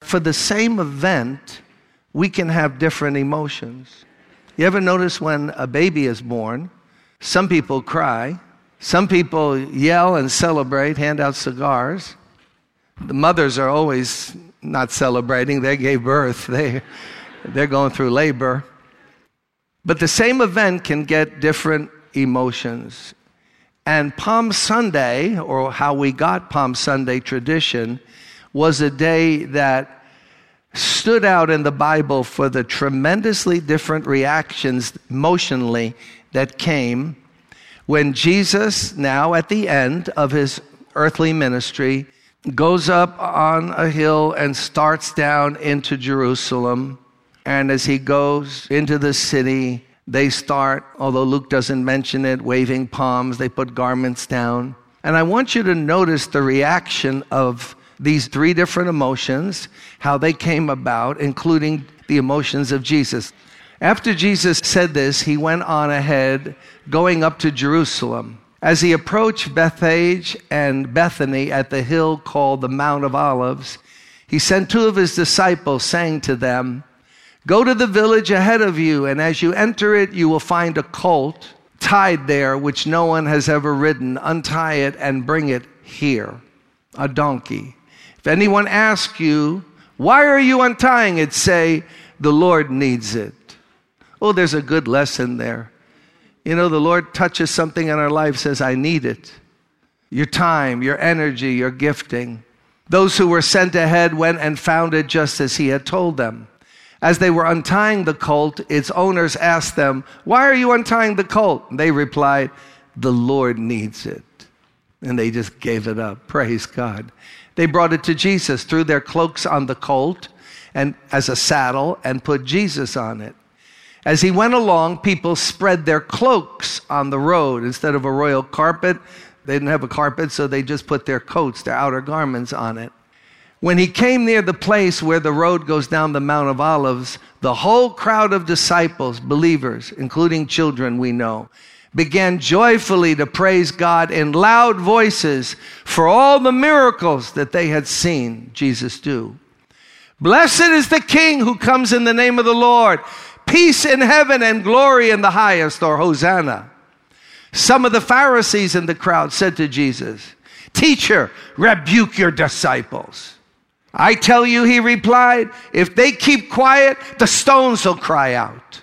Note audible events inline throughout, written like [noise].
For the same event, we can have different emotions. You ever notice when a baby is born, some people cry, some people yell and celebrate, hand out cigars. The mothers are always not celebrating, they gave birth, [laughs] they, they're going through labor. But the same event can get different emotions. And Palm Sunday, or how we got Palm Sunday tradition, was a day that stood out in the Bible for the tremendously different reactions emotionally that came when Jesus, now at the end of his earthly ministry, goes up on a hill and starts down into Jerusalem. And as he goes into the city, they start, although Luke doesn't mention it, waving palms, they put garments down. And I want you to notice the reaction of these three different emotions, how they came about, including the emotions of Jesus. After Jesus said this, he went on ahead, going up to Jerusalem. As he approached Bethphage and Bethany at the hill called the Mount of Olives, he sent two of his disciples, saying to them, Go to the village ahead of you, and as you enter it, you will find a colt tied there, which no one has ever ridden. Untie it and bring it here, a donkey. If anyone asks you, Why are you untying it? say, The Lord needs it. Oh, there's a good lesson there. You know, the Lord touches something in our life, says, I need it. Your time, your energy, your gifting. Those who were sent ahead went and found it just as he had told them. As they were untying the colt, its owners asked them, Why are you untying the colt? They replied, The Lord needs it. And they just gave it up. Praise God. They brought it to Jesus, threw their cloaks on the colt and as a saddle and put Jesus on it. As he went along, people spread their cloaks on the road. Instead of a royal carpet, they didn't have a carpet, so they just put their coats, their outer garments on it. When he came near the place where the road goes down the Mount of Olives, the whole crowd of disciples, believers, including children we know, began joyfully to praise God in loud voices for all the miracles that they had seen Jesus do. Blessed is the King who comes in the name of the Lord. Peace in heaven and glory in the highest, or Hosanna. Some of the Pharisees in the crowd said to Jesus, Teacher, rebuke your disciples. I tell you, he replied, if they keep quiet, the stones will cry out.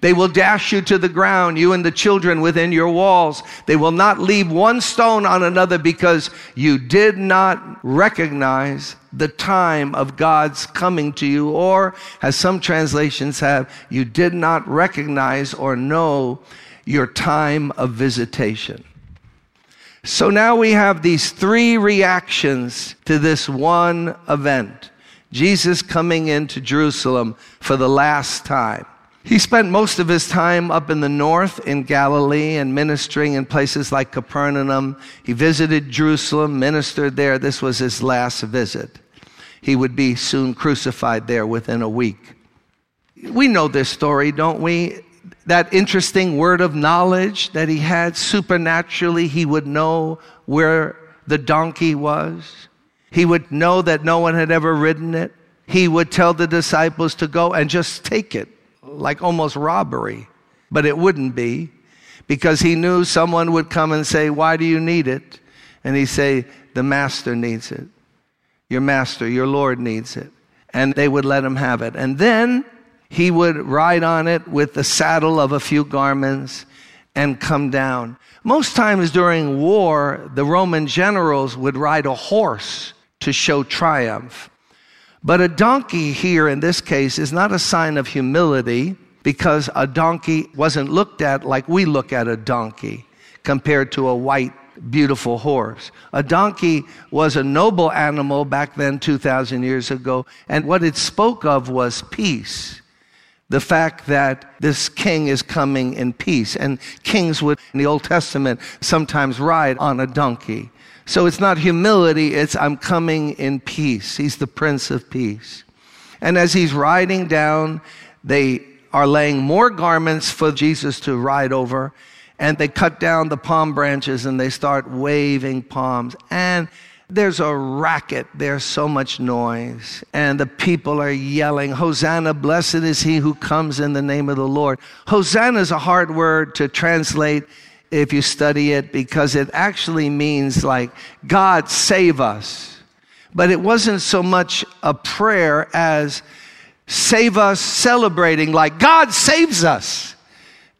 They will dash you to the ground, you and the children within your walls. They will not leave one stone on another because you did not recognize the time of God's coming to you, or as some translations have, you did not recognize or know your time of visitation. So now we have these three reactions to this one event Jesus coming into Jerusalem for the last time. He spent most of his time up in the north in Galilee and ministering in places like Capernaum. He visited Jerusalem, ministered there. This was his last visit. He would be soon crucified there within a week. We know this story, don't we? That interesting word of knowledge that he had supernaturally, he would know where the donkey was. He would know that no one had ever ridden it. He would tell the disciples to go and just take it like almost robbery, but it wouldn't be because he knew someone would come and say, Why do you need it? And he'd say, The master needs it. Your master, your Lord needs it. And they would let him have it. And then he would ride on it with the saddle of a few garments and come down. Most times during war, the Roman generals would ride a horse to show triumph. But a donkey here in this case is not a sign of humility because a donkey wasn't looked at like we look at a donkey compared to a white, beautiful horse. A donkey was a noble animal back then, 2,000 years ago, and what it spoke of was peace. the fact that this king is coming in peace. And kings would, in the Old Testament, sometimes ride on a donkey. So it's not humility, it's I'm coming in peace. He's the Prince of Peace. And as he's riding down, they are laying more garments for Jesus to ride over. And they cut down the palm branches and they start waving palms. And there's a racket, there's so much noise, and the people are yelling, Hosanna, blessed is he who comes in the name of the Lord. Hosanna is a hard word to translate if you study it because it actually means like, God save us. But it wasn't so much a prayer as save us celebrating, like, God saves us.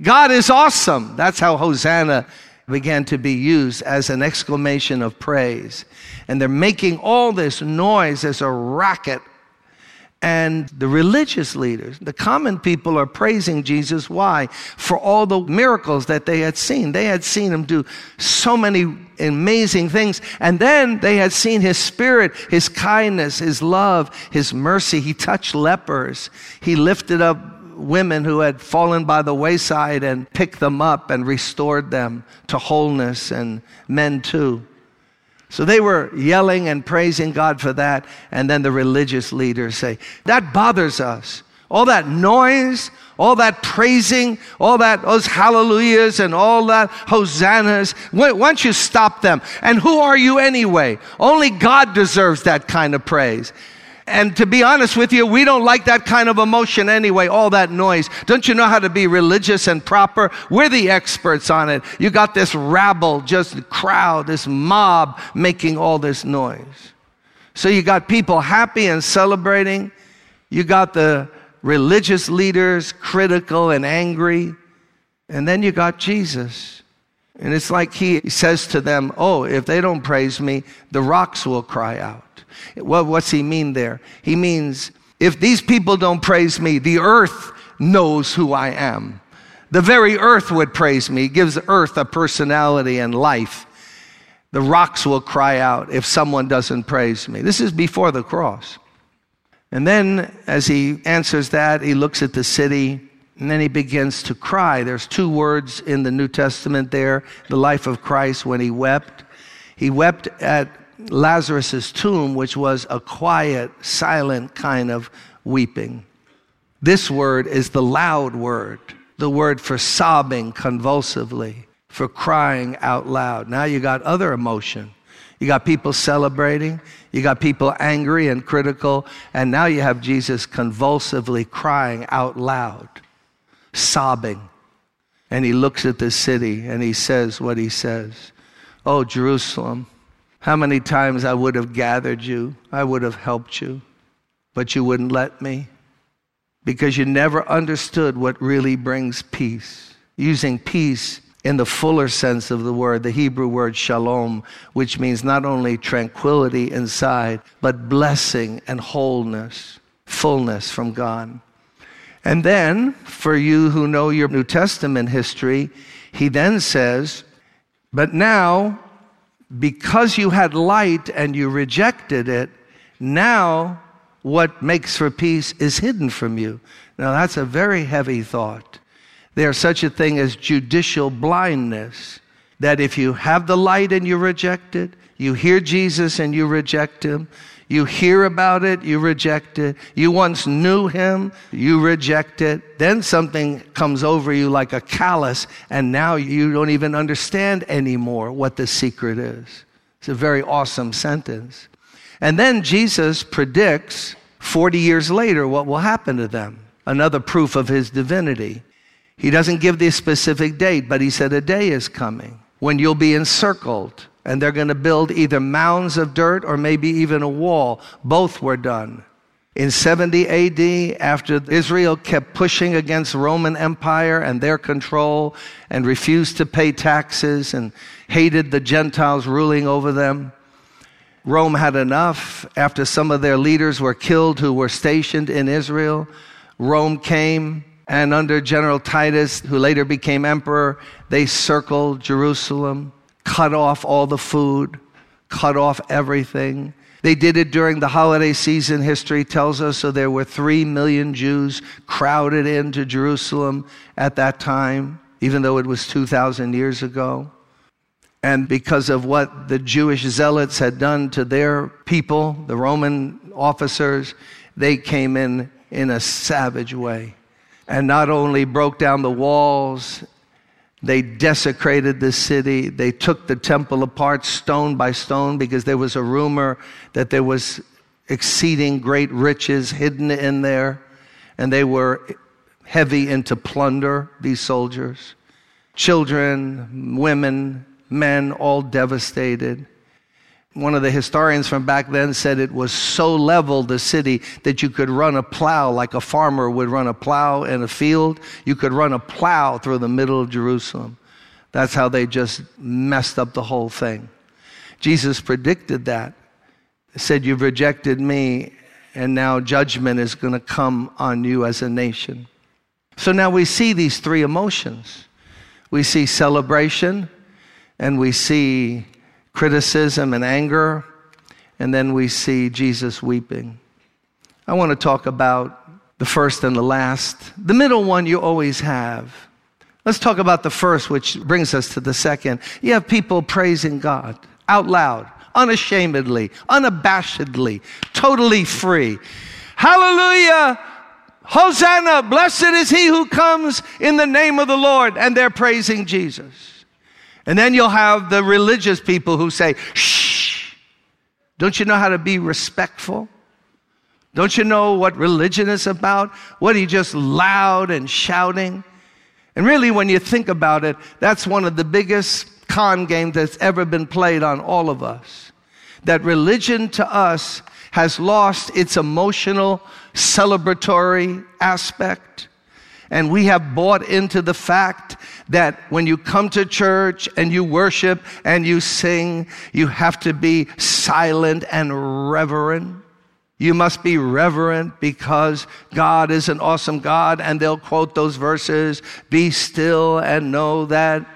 God is awesome. That's how Hosanna began to be used as an exclamation of praise. And they're making all this noise as a racket. And the religious leaders, the common people are praising Jesus. Why? For all the miracles that they had seen. They had seen him do so many amazing things. And then they had seen his spirit, his kindness, his love, his mercy. He touched lepers. He lifted up women who had fallen by the wayside and picked them up and restored them to wholeness, and men too. So they were yelling and praising God for that. And then the religious leaders say, That bothers us. All that noise, all that praising, all that, those hallelujahs and all that hosannas. Why, why don't you stop them? And who are you anyway? Only God deserves that kind of praise. And to be honest with you, we don't like that kind of emotion anyway, all that noise. Don't you know how to be religious and proper? We're the experts on it. You got this rabble, just crowd, this mob making all this noise. So you got people happy and celebrating. You got the religious leaders critical and angry. And then you got Jesus. And it's like he says to them, Oh, if they don't praise me, the rocks will cry out. Well, what's he mean there? He means if these people don't praise me, the earth knows who I am. The very earth would praise me, gives earth a personality and life. The rocks will cry out if someone doesn't praise me. This is before the cross. And then, as he answers that, he looks at the city and then he begins to cry. There's two words in the New Testament there the life of Christ when he wept. He wept at Lazarus' tomb, which was a quiet, silent kind of weeping. This word is the loud word, the word for sobbing convulsively, for crying out loud. Now you got other emotion. You got people celebrating, you got people angry and critical, and now you have Jesus convulsively crying out loud, sobbing. And he looks at the city and he says what he says Oh, Jerusalem how many times I would have gathered you, I would have helped you, but you wouldn't let me because you never understood what really brings peace. Using peace in the fuller sense of the word, the Hebrew word shalom, which means not only tranquility inside, but blessing and wholeness, fullness from God. And then, for you who know your New Testament history, he then says, But now because you had light and you rejected it, now what makes for peace is hidden from you. Now, that's a very heavy thought. There's such a thing as judicial blindness that if you have the light and you reject it, you hear Jesus and you reject him, you hear about it, you reject it. You once knew him, you reject it. Then something comes over you like a callus, and now you don't even understand anymore what the secret is. It's a very awesome sentence. And then Jesus predicts 40 years later what will happen to them. Another proof of his divinity. He doesn't give the specific date, but he said a day is coming when you'll be encircled and they're going to build either mounds of dirt or maybe even a wall. Both were done. In 70 AD, after Israel kept pushing against Roman Empire and their control and refused to pay taxes and hated the Gentiles ruling over them, Rome had enough. After some of their leaders were killed who were stationed in Israel, Rome came and under General Titus, who later became emperor, they circled Jerusalem cut off all the food, cut off everything. They did it during the holiday season, history tells us. So there were three million Jews crowded into Jerusalem at that time, even though it was 2,000 years ago. And because of what the Jewish zealots had done to their people, the Roman officers, they came in in a savage way and not only broke down the walls they desecrated the city. They took the temple apart stone by stone because there was a rumor that there was exceeding great riches hidden in there. And they were heavy into plunder, these soldiers. Children, women, men, all devastated. One of the historians from back then said it was so level, the city, that you could run a plow like a farmer would run a plow in a field. You could run a plow through the middle of Jerusalem. That's how they just messed up the whole thing. Jesus predicted that. Said, You've rejected me, and now judgment is going to come on you as a nation. So now we see these three emotions we see celebration, and we see criticism and anger, and then we see Jesus weeping. I want to talk about the first and the last. The middle one you always have. Let's talk about the first, which brings us to the second. You have people praising God out loud, unashamedly, unabashedly, totally free. Hallelujah! Hosanna! Blessed is he who comes in the name of the Lord. And they're praising Jesus. And then you'll have the religious people who say, shh, don't you know how to be respectful? Don't you know what religion is about? What are you just loud and shouting? And really, when you think about it, that's one of the biggest con games that's ever been played on all of us. That religion to us has lost its emotional, celebratory aspect. And we have bought into the fact that when you come to church and you worship and you sing, you have to be silent and reverent. You must be reverent because God is an awesome God. And they'll quote those verses Be still and know that.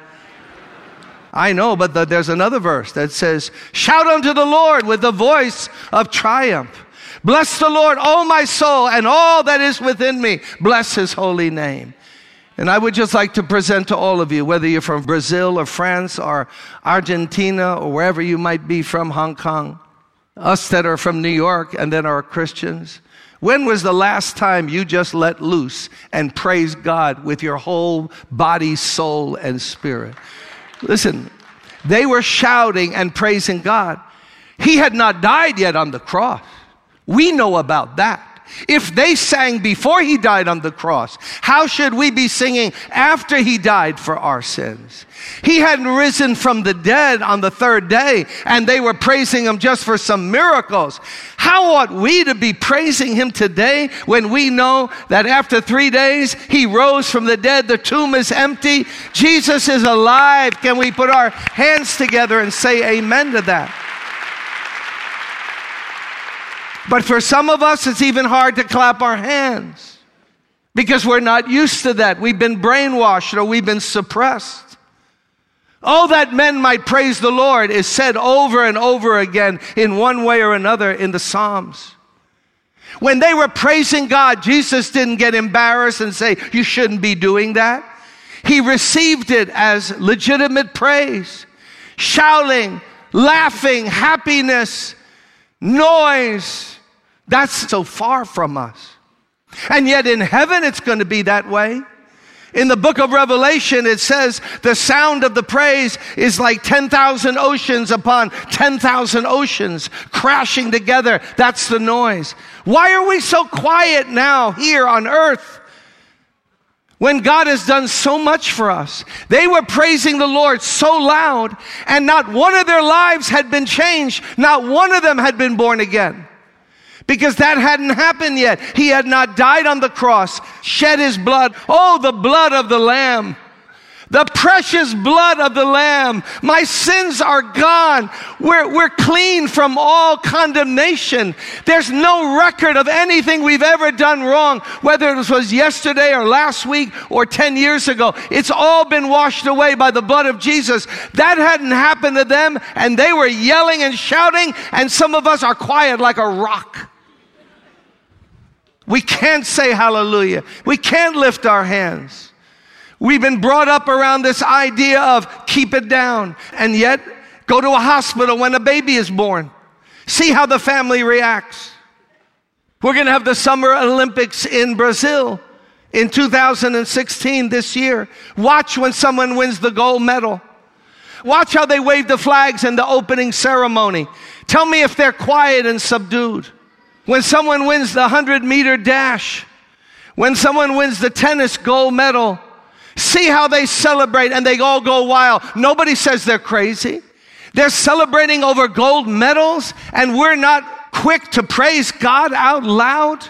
I know, but the, there's another verse that says, Shout unto the Lord with the voice of triumph. Bless the Lord, O my soul, and all that is within me. Bless his holy name. And I would just like to present to all of you, whether you're from Brazil or France or Argentina or wherever you might be from, Hong Kong, us that are from New York and then are Christians. When was the last time you just let loose and praise God with your whole body, soul, and spirit? Listen, they were shouting and praising God. He had not died yet on the cross. We know about that. If they sang before he died on the cross, how should we be singing after he died for our sins? He hadn't risen from the dead on the third day, and they were praising him just for some miracles. How ought we to be praising him today when we know that after three days he rose from the dead, the tomb is empty, Jesus is alive? Can we put our hands together and say amen to that? But for some of us, it's even hard to clap our hands because we're not used to that. We've been brainwashed or we've been suppressed. Oh, that men might praise the Lord is said over and over again in one way or another in the Psalms. When they were praising God, Jesus didn't get embarrassed and say, You shouldn't be doing that. He received it as legitimate praise, shouting, laughing, happiness, noise, that's so far from us. And yet in heaven, it's going to be that way. In the book of Revelation, it says the sound of the praise is like 10,000 oceans upon 10,000 oceans crashing together. That's the noise. Why are we so quiet now here on earth? When God has done so much for us, they were praising the Lord so loud, and not one of their lives had been changed. Not one of them had been born again because that hadn't happened yet. He had not died on the cross, shed his blood. Oh, the blood of the Lamb. The precious blood of the Lamb. My sins are gone. We're, we're clean from all condemnation. There's no record of anything we've ever done wrong, whether it was yesterday or last week or 10 years ago. It's all been washed away by the blood of Jesus. That hadn't happened to them, and they were yelling and shouting, and some of us are quiet like a rock. We can't say hallelujah. We can't lift our hands. We've been brought up around this idea of keep it down, and yet go to a hospital when a baby is born. See how the family reacts. We're going to have the Summer Olympics in Brazil in 2016 this year. Watch when someone wins the gold medal. Watch how they wave the flags in the opening ceremony. Tell me if they're quiet and subdued. When someone wins the 100 meter dash, when someone wins the tennis gold medal, See how they celebrate and they all go wild. Nobody says they're crazy. They're celebrating over gold medals and we're not quick to praise God out loud.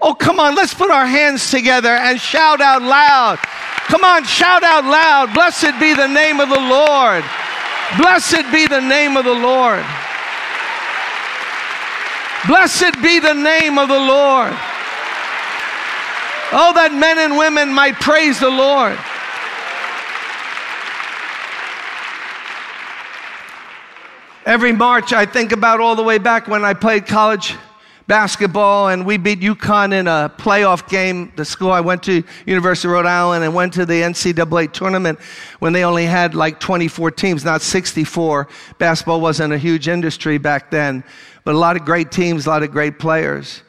Oh, come on, let's put our hands together and shout out loud. Come on, shout out loud. Blessed be the name of the Lord. Blessed be the name of the Lord. Blessed be the name of the Lord. Oh, that men and women might praise the Lord. Every March, I think about all the way back when I played college basketball and we beat UConn in a playoff game. The school I went to, University of Rhode Island, and went to the NCAA tournament when they only had like 24 teams, not 64. Basketball wasn't a huge industry back then, but a lot of great teams, a lot of great players.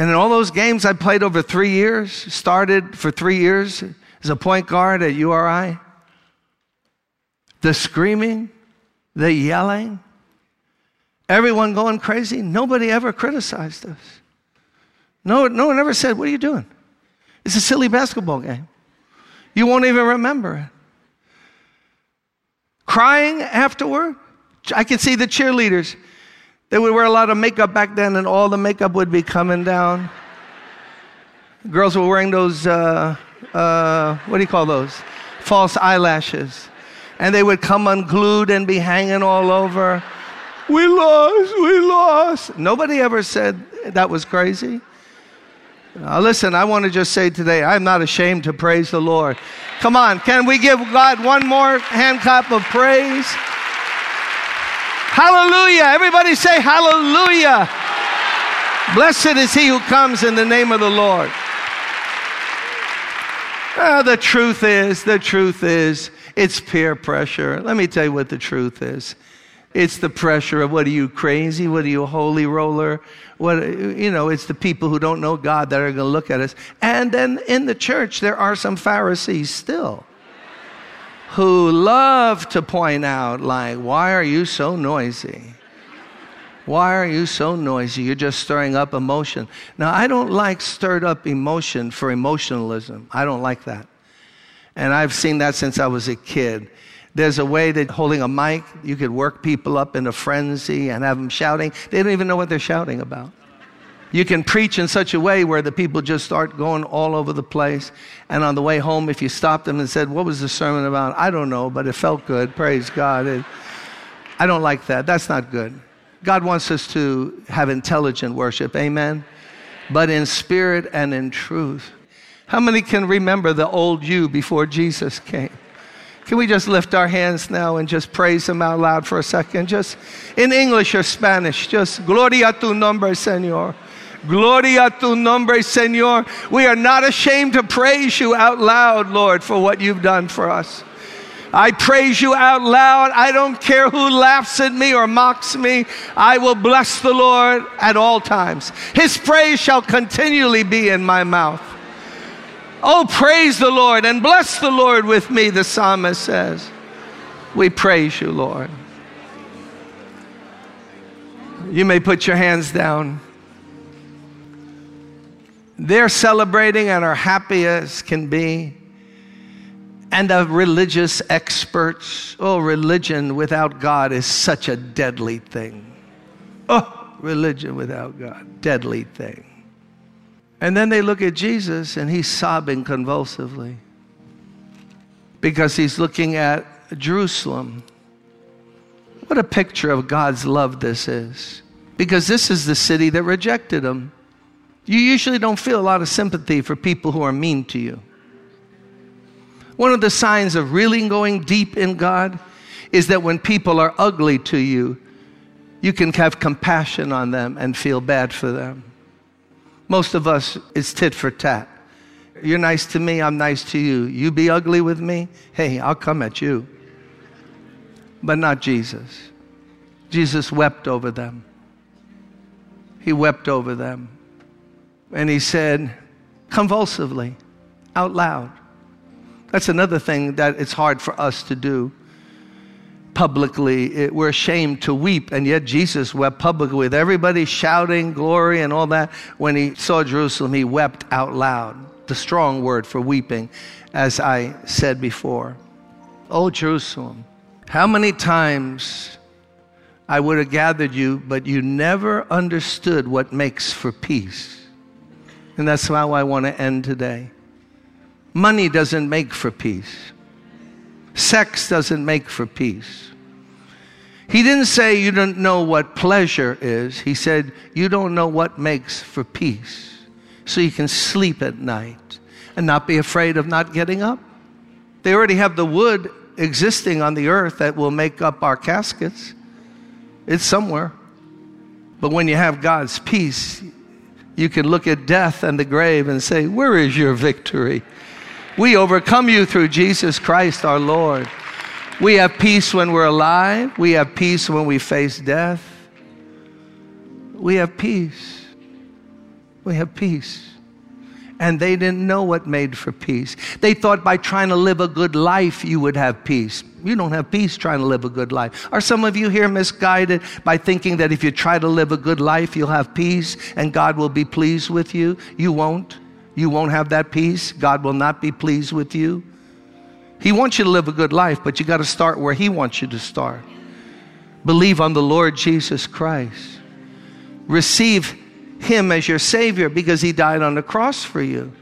And in all those games I played over three years, started for three years as a point guard at URI. The screaming, the yelling, everyone going crazy, nobody ever criticized us. No, no one ever said, What are you doing? It's a silly basketball game. You won't even remember it. Crying afterward, I can see the cheerleaders they would wear a lot of makeup back then, and all the makeup would be coming down. Girls were wearing those, uh, uh, what do you call those? False eyelashes. And they would come unglued and be hanging all over. We lost, we lost. Nobody ever said that was crazy. Now, listen, I want to just say today, I'm not ashamed to praise the Lord. Come on, can we give God one more hand clap of praise? Hallelujah. Everybody say hallelujah. Blessed is he who comes in the name of the Lord. Uh, the truth is, the truth is, it's peer pressure. Let me tell you what the truth is. It's the pressure of what are you crazy? What are you holy roller? What you know? It's the people who don't know God that are going to look at us. And then in the church, there are some Pharisees still who love to point out, like, why are you so noisy? Why are you so noisy? You're just stirring up emotion. Now, I don't like stirred up emotion for emotionalism. I don't like that. And I've seen that since I was a kid. There's a way that holding a mic, you could work people up in a frenzy and have them shouting. They don't even know what they're shouting about. You can preach in such a way where the people just start going all over the place. And on the way home, if you stopped them and said, What was the sermon about? I don't know, but it felt good. Praise God. It, I don't like that. That's not good. God wants us to have intelligent worship. Amen. But in spirit and in truth. How many can remember the old you before Jesus came? Can we just lift our hands now and just praise Him out loud for a second? Just in English or Spanish, just Gloria tu nombre, Señor. Gloria a tu nombre, Señor. We are not ashamed to praise you out loud, Lord, for what you've done for us. I praise you out loud. I don't care who laughs at me or mocks me. I will bless the Lord at all times. His praise shall continually be in my mouth. Oh, praise the Lord and bless the Lord with me, the psalmist says. We praise you, Lord. You may put your hands down. They're celebrating and are happy as can be. And the religious experts, oh, religion without God is such a deadly thing. Oh, religion without God, deadly thing. And then they look at Jesus and he's sobbing convulsively. because he's looking at Jerusalem. What a picture of God's love this is. Because this is the city that rejected him. You usually don't feel a lot of sympathy for people who are mean to you. One of the signs of really going deep in God is that when people are ugly to you, you can have compassion on them and feel bad for them. Most of us, it's tit for tat. You're nice to me, I'm nice to you. You be ugly with me, hey, I'll come at you. But not Jesus. Jesus wept over them. He wept over them. And he said, convulsively, out loud. That's another thing that it's hard for us to do publicly. It, we're ashamed to weep, and yet Jesus wept publicly with everybody shouting glory and all that. When he saw Jerusalem, he wept out loud. The strong word for weeping, as I said before. Oh, Jerusalem, how many times I would have gathered you, but you never understood what makes for peace. And that's how I want to end today. Money doesn't make for peace. Sex doesn't make for peace. He didn't say you don't know what pleasure is. He said you don't know what makes for peace. So you can sleep at night and not be afraid of not getting up. They already have the wood existing on the earth that will make up our caskets. It's somewhere. But when you have God's peace, you can look at death and the grave and say, Where is your victory? We overcome you through Jesus Christ our Lord. We have peace when we're alive. We have peace when we face death. We have peace. We have peace. And they didn't know what made for peace. They thought by trying to live a good life, you would have peace. You don't have peace trying to live a good life. Are some of you here misguided by thinking that if you try to live a good life, you'll have peace and God will be pleased with you? You won't. You won't have that peace. God will not be pleased with you. He wants you to live a good life, but you got to start where He wants you to start. Believe on the Lord Jesus Christ. Receive Him as your Savior because He died on the cross for you.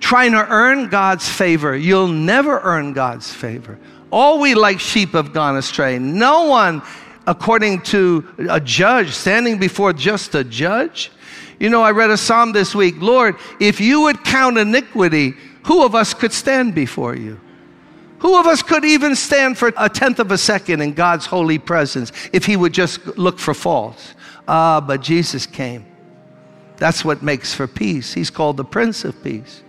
Trying to earn God's favor, you'll never earn God's favor. All we like sheep have gone astray. No one, according to a judge, standing before just a judge, you know, I read a psalm this week Lord, if you would count iniquity, who of us could stand before you? Who of us could even stand for a tenth of a second in God's holy presence if he would just look for faults? Ah, but Jesus came. That's what makes for peace. He's called the Prince of Peace.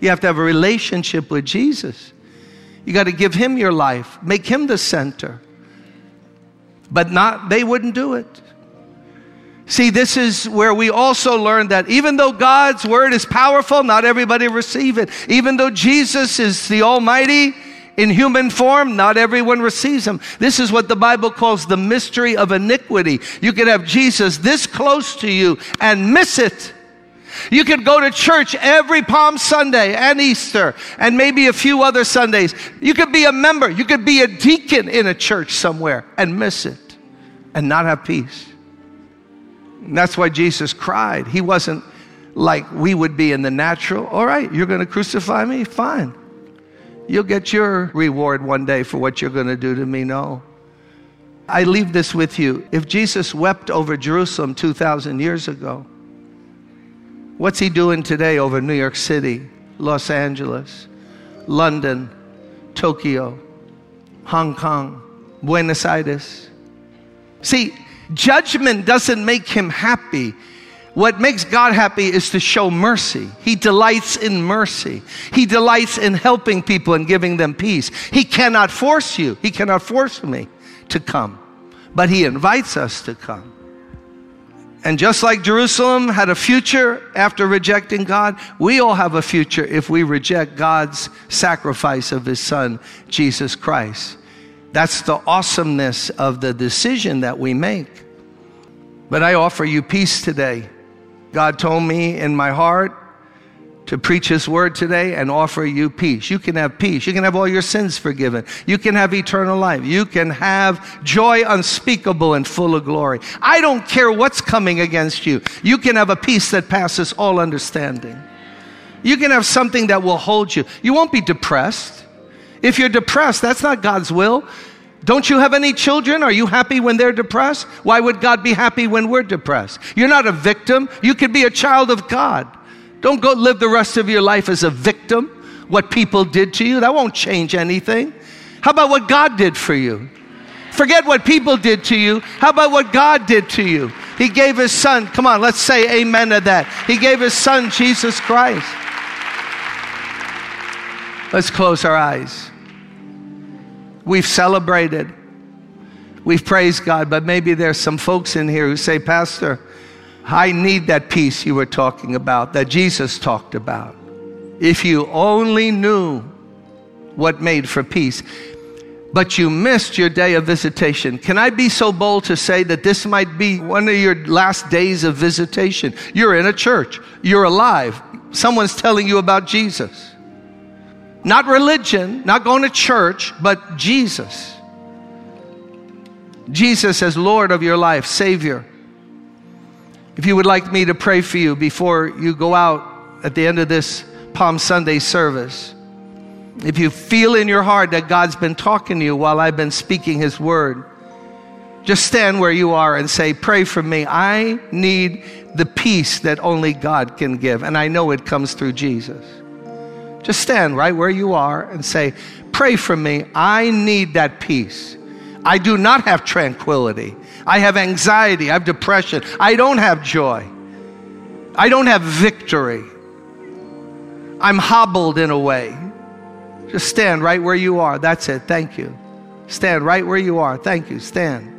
You have to have a relationship with Jesus. You got to give him your life, make him the center. But not they wouldn't do it. See, this is where we also learn that even though God's word is powerful, not everybody receive it. Even though Jesus is the Almighty in human form, not everyone receives him. This is what the Bible calls the mystery of iniquity. You could have Jesus this close to you and miss it. You could go to church every Palm Sunday and Easter and maybe a few other Sundays. You could be a member, you could be a deacon in a church somewhere and miss it and not have peace. And that's why Jesus cried. He wasn't like we would be in the natural. All right, you're going to crucify me? Fine. You'll get your reward one day for what you're going to do to me. No. I leave this with you. If Jesus wept over Jerusalem 2,000 years ago, what's he doing today over New York City, Los Angeles, London, Tokyo, Hong Kong, Buenos Aires? See, Judgment doesn't make him happy. What makes God happy is to show mercy. He delights in mercy. He delights in helping people and giving them peace. He cannot force you. He cannot force me to come, but He invites us to come. And just like Jerusalem had a future after rejecting God, we all have a future if we reject God's sacrifice of His Son, Jesus Christ. That's the awesomeness of the decision that we make. But I offer you peace today. God told me in my heart to preach His word today and offer you peace. You can have peace. You can have all your sins forgiven. You can have eternal life. You can have joy unspeakable and full of glory. I don't care what's coming against you. You can have a peace that passes all understanding. You can have something that will hold you. You won't be depressed. If you're depressed, that's not God's will. Don't you have any children? Are you happy when they're depressed? Why would God be happy when we're depressed? You're not a victim. You could be a child of God. Don't go live the rest of your life as a victim. What people did to you, that won't change anything. How about what God did for you? Forget what people did to you. How about what God did to you? He gave his son. Come on, let's say amen to that. He gave his son, Jesus Christ. Let's close our eyes. We've celebrated. We've praised God, but maybe there's some folks in here who say, Pastor, I need that peace you were talking about, that Jesus talked about. If you only knew what made for peace, but you missed your day of visitation. Can I be so bold to say that this might be one of your last days of visitation? You're in a church, you're alive, someone's telling you about Jesus. Not religion, not going to church, but Jesus. Jesus as Lord of your life, Savior. If you would like me to pray for you before you go out at the end of this Palm Sunday service, if you feel in your heart that God's been talking to you while I've been speaking His word, just stand where you are and say, Pray for me. I need the peace that only God can give. And I know it comes through Jesus. Just stand right where you are and say, Pray for me. I need that peace. I do not have tranquility. I have anxiety. I have depression. I don't have joy. I don't have victory. I'm hobbled in a way. Just stand right where you are. That's it. Thank you. Stand right where you are. Thank you. Stand.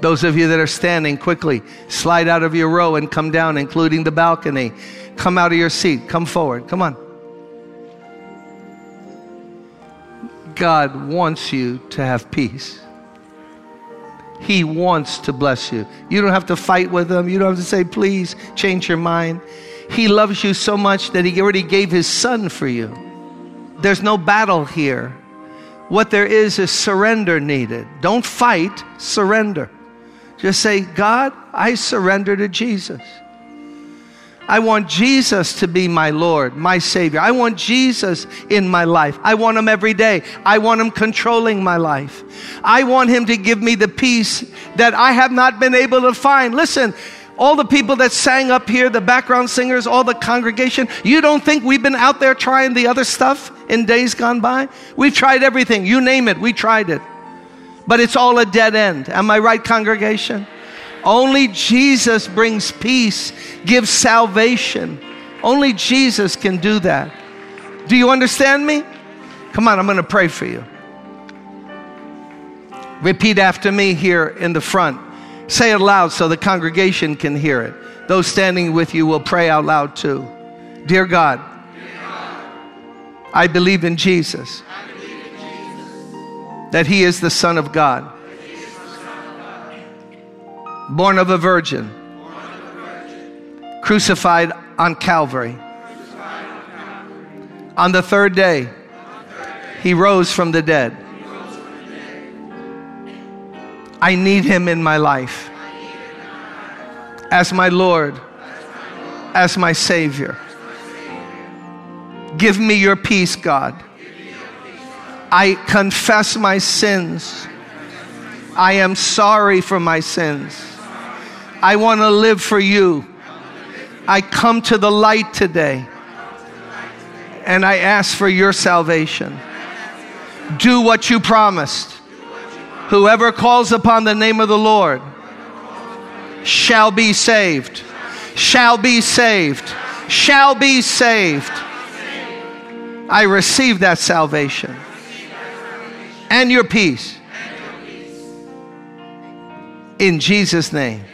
Those of you that are standing, quickly slide out of your row and come down, including the balcony. Come out of your seat. Come forward. Come on. God wants you to have peace. He wants to bless you. You don't have to fight with him. You don't have to say, please change your mind. He loves you so much that he already gave his son for you. There's no battle here. What there is is surrender needed. Don't fight, surrender. Just say, God, I surrender to Jesus. I want Jesus to be my Lord, my Savior. I want Jesus in my life. I want Him every day. I want Him controlling my life. I want Him to give me the peace that I have not been able to find. Listen, all the people that sang up here, the background singers, all the congregation, you don't think we've been out there trying the other stuff in days gone by? We've tried everything. You name it, we tried it. But it's all a dead end. Am I right, congregation? Only Jesus brings peace, gives salvation. Only Jesus can do that. Do you understand me? Come on, I'm going to pray for you. Repeat after me here in the front. Say it loud so the congregation can hear it. Those standing with you will pray out loud too. Dear God, I believe in Jesus, that He is the Son of God born of a virgin, crucified on Calvary. On the third day, he rose from the dead. I need him in my life as my Lord, as my Savior. Give me your peace, God. I confess my sins. I am sorry for my sins. I want to live for you. I come to the light today and I ask for your salvation. Do what you promised. Whoever calls upon the name of the Lord shall be saved, shall be saved, shall be saved. I receive that salvation and your peace. In Jesus' name.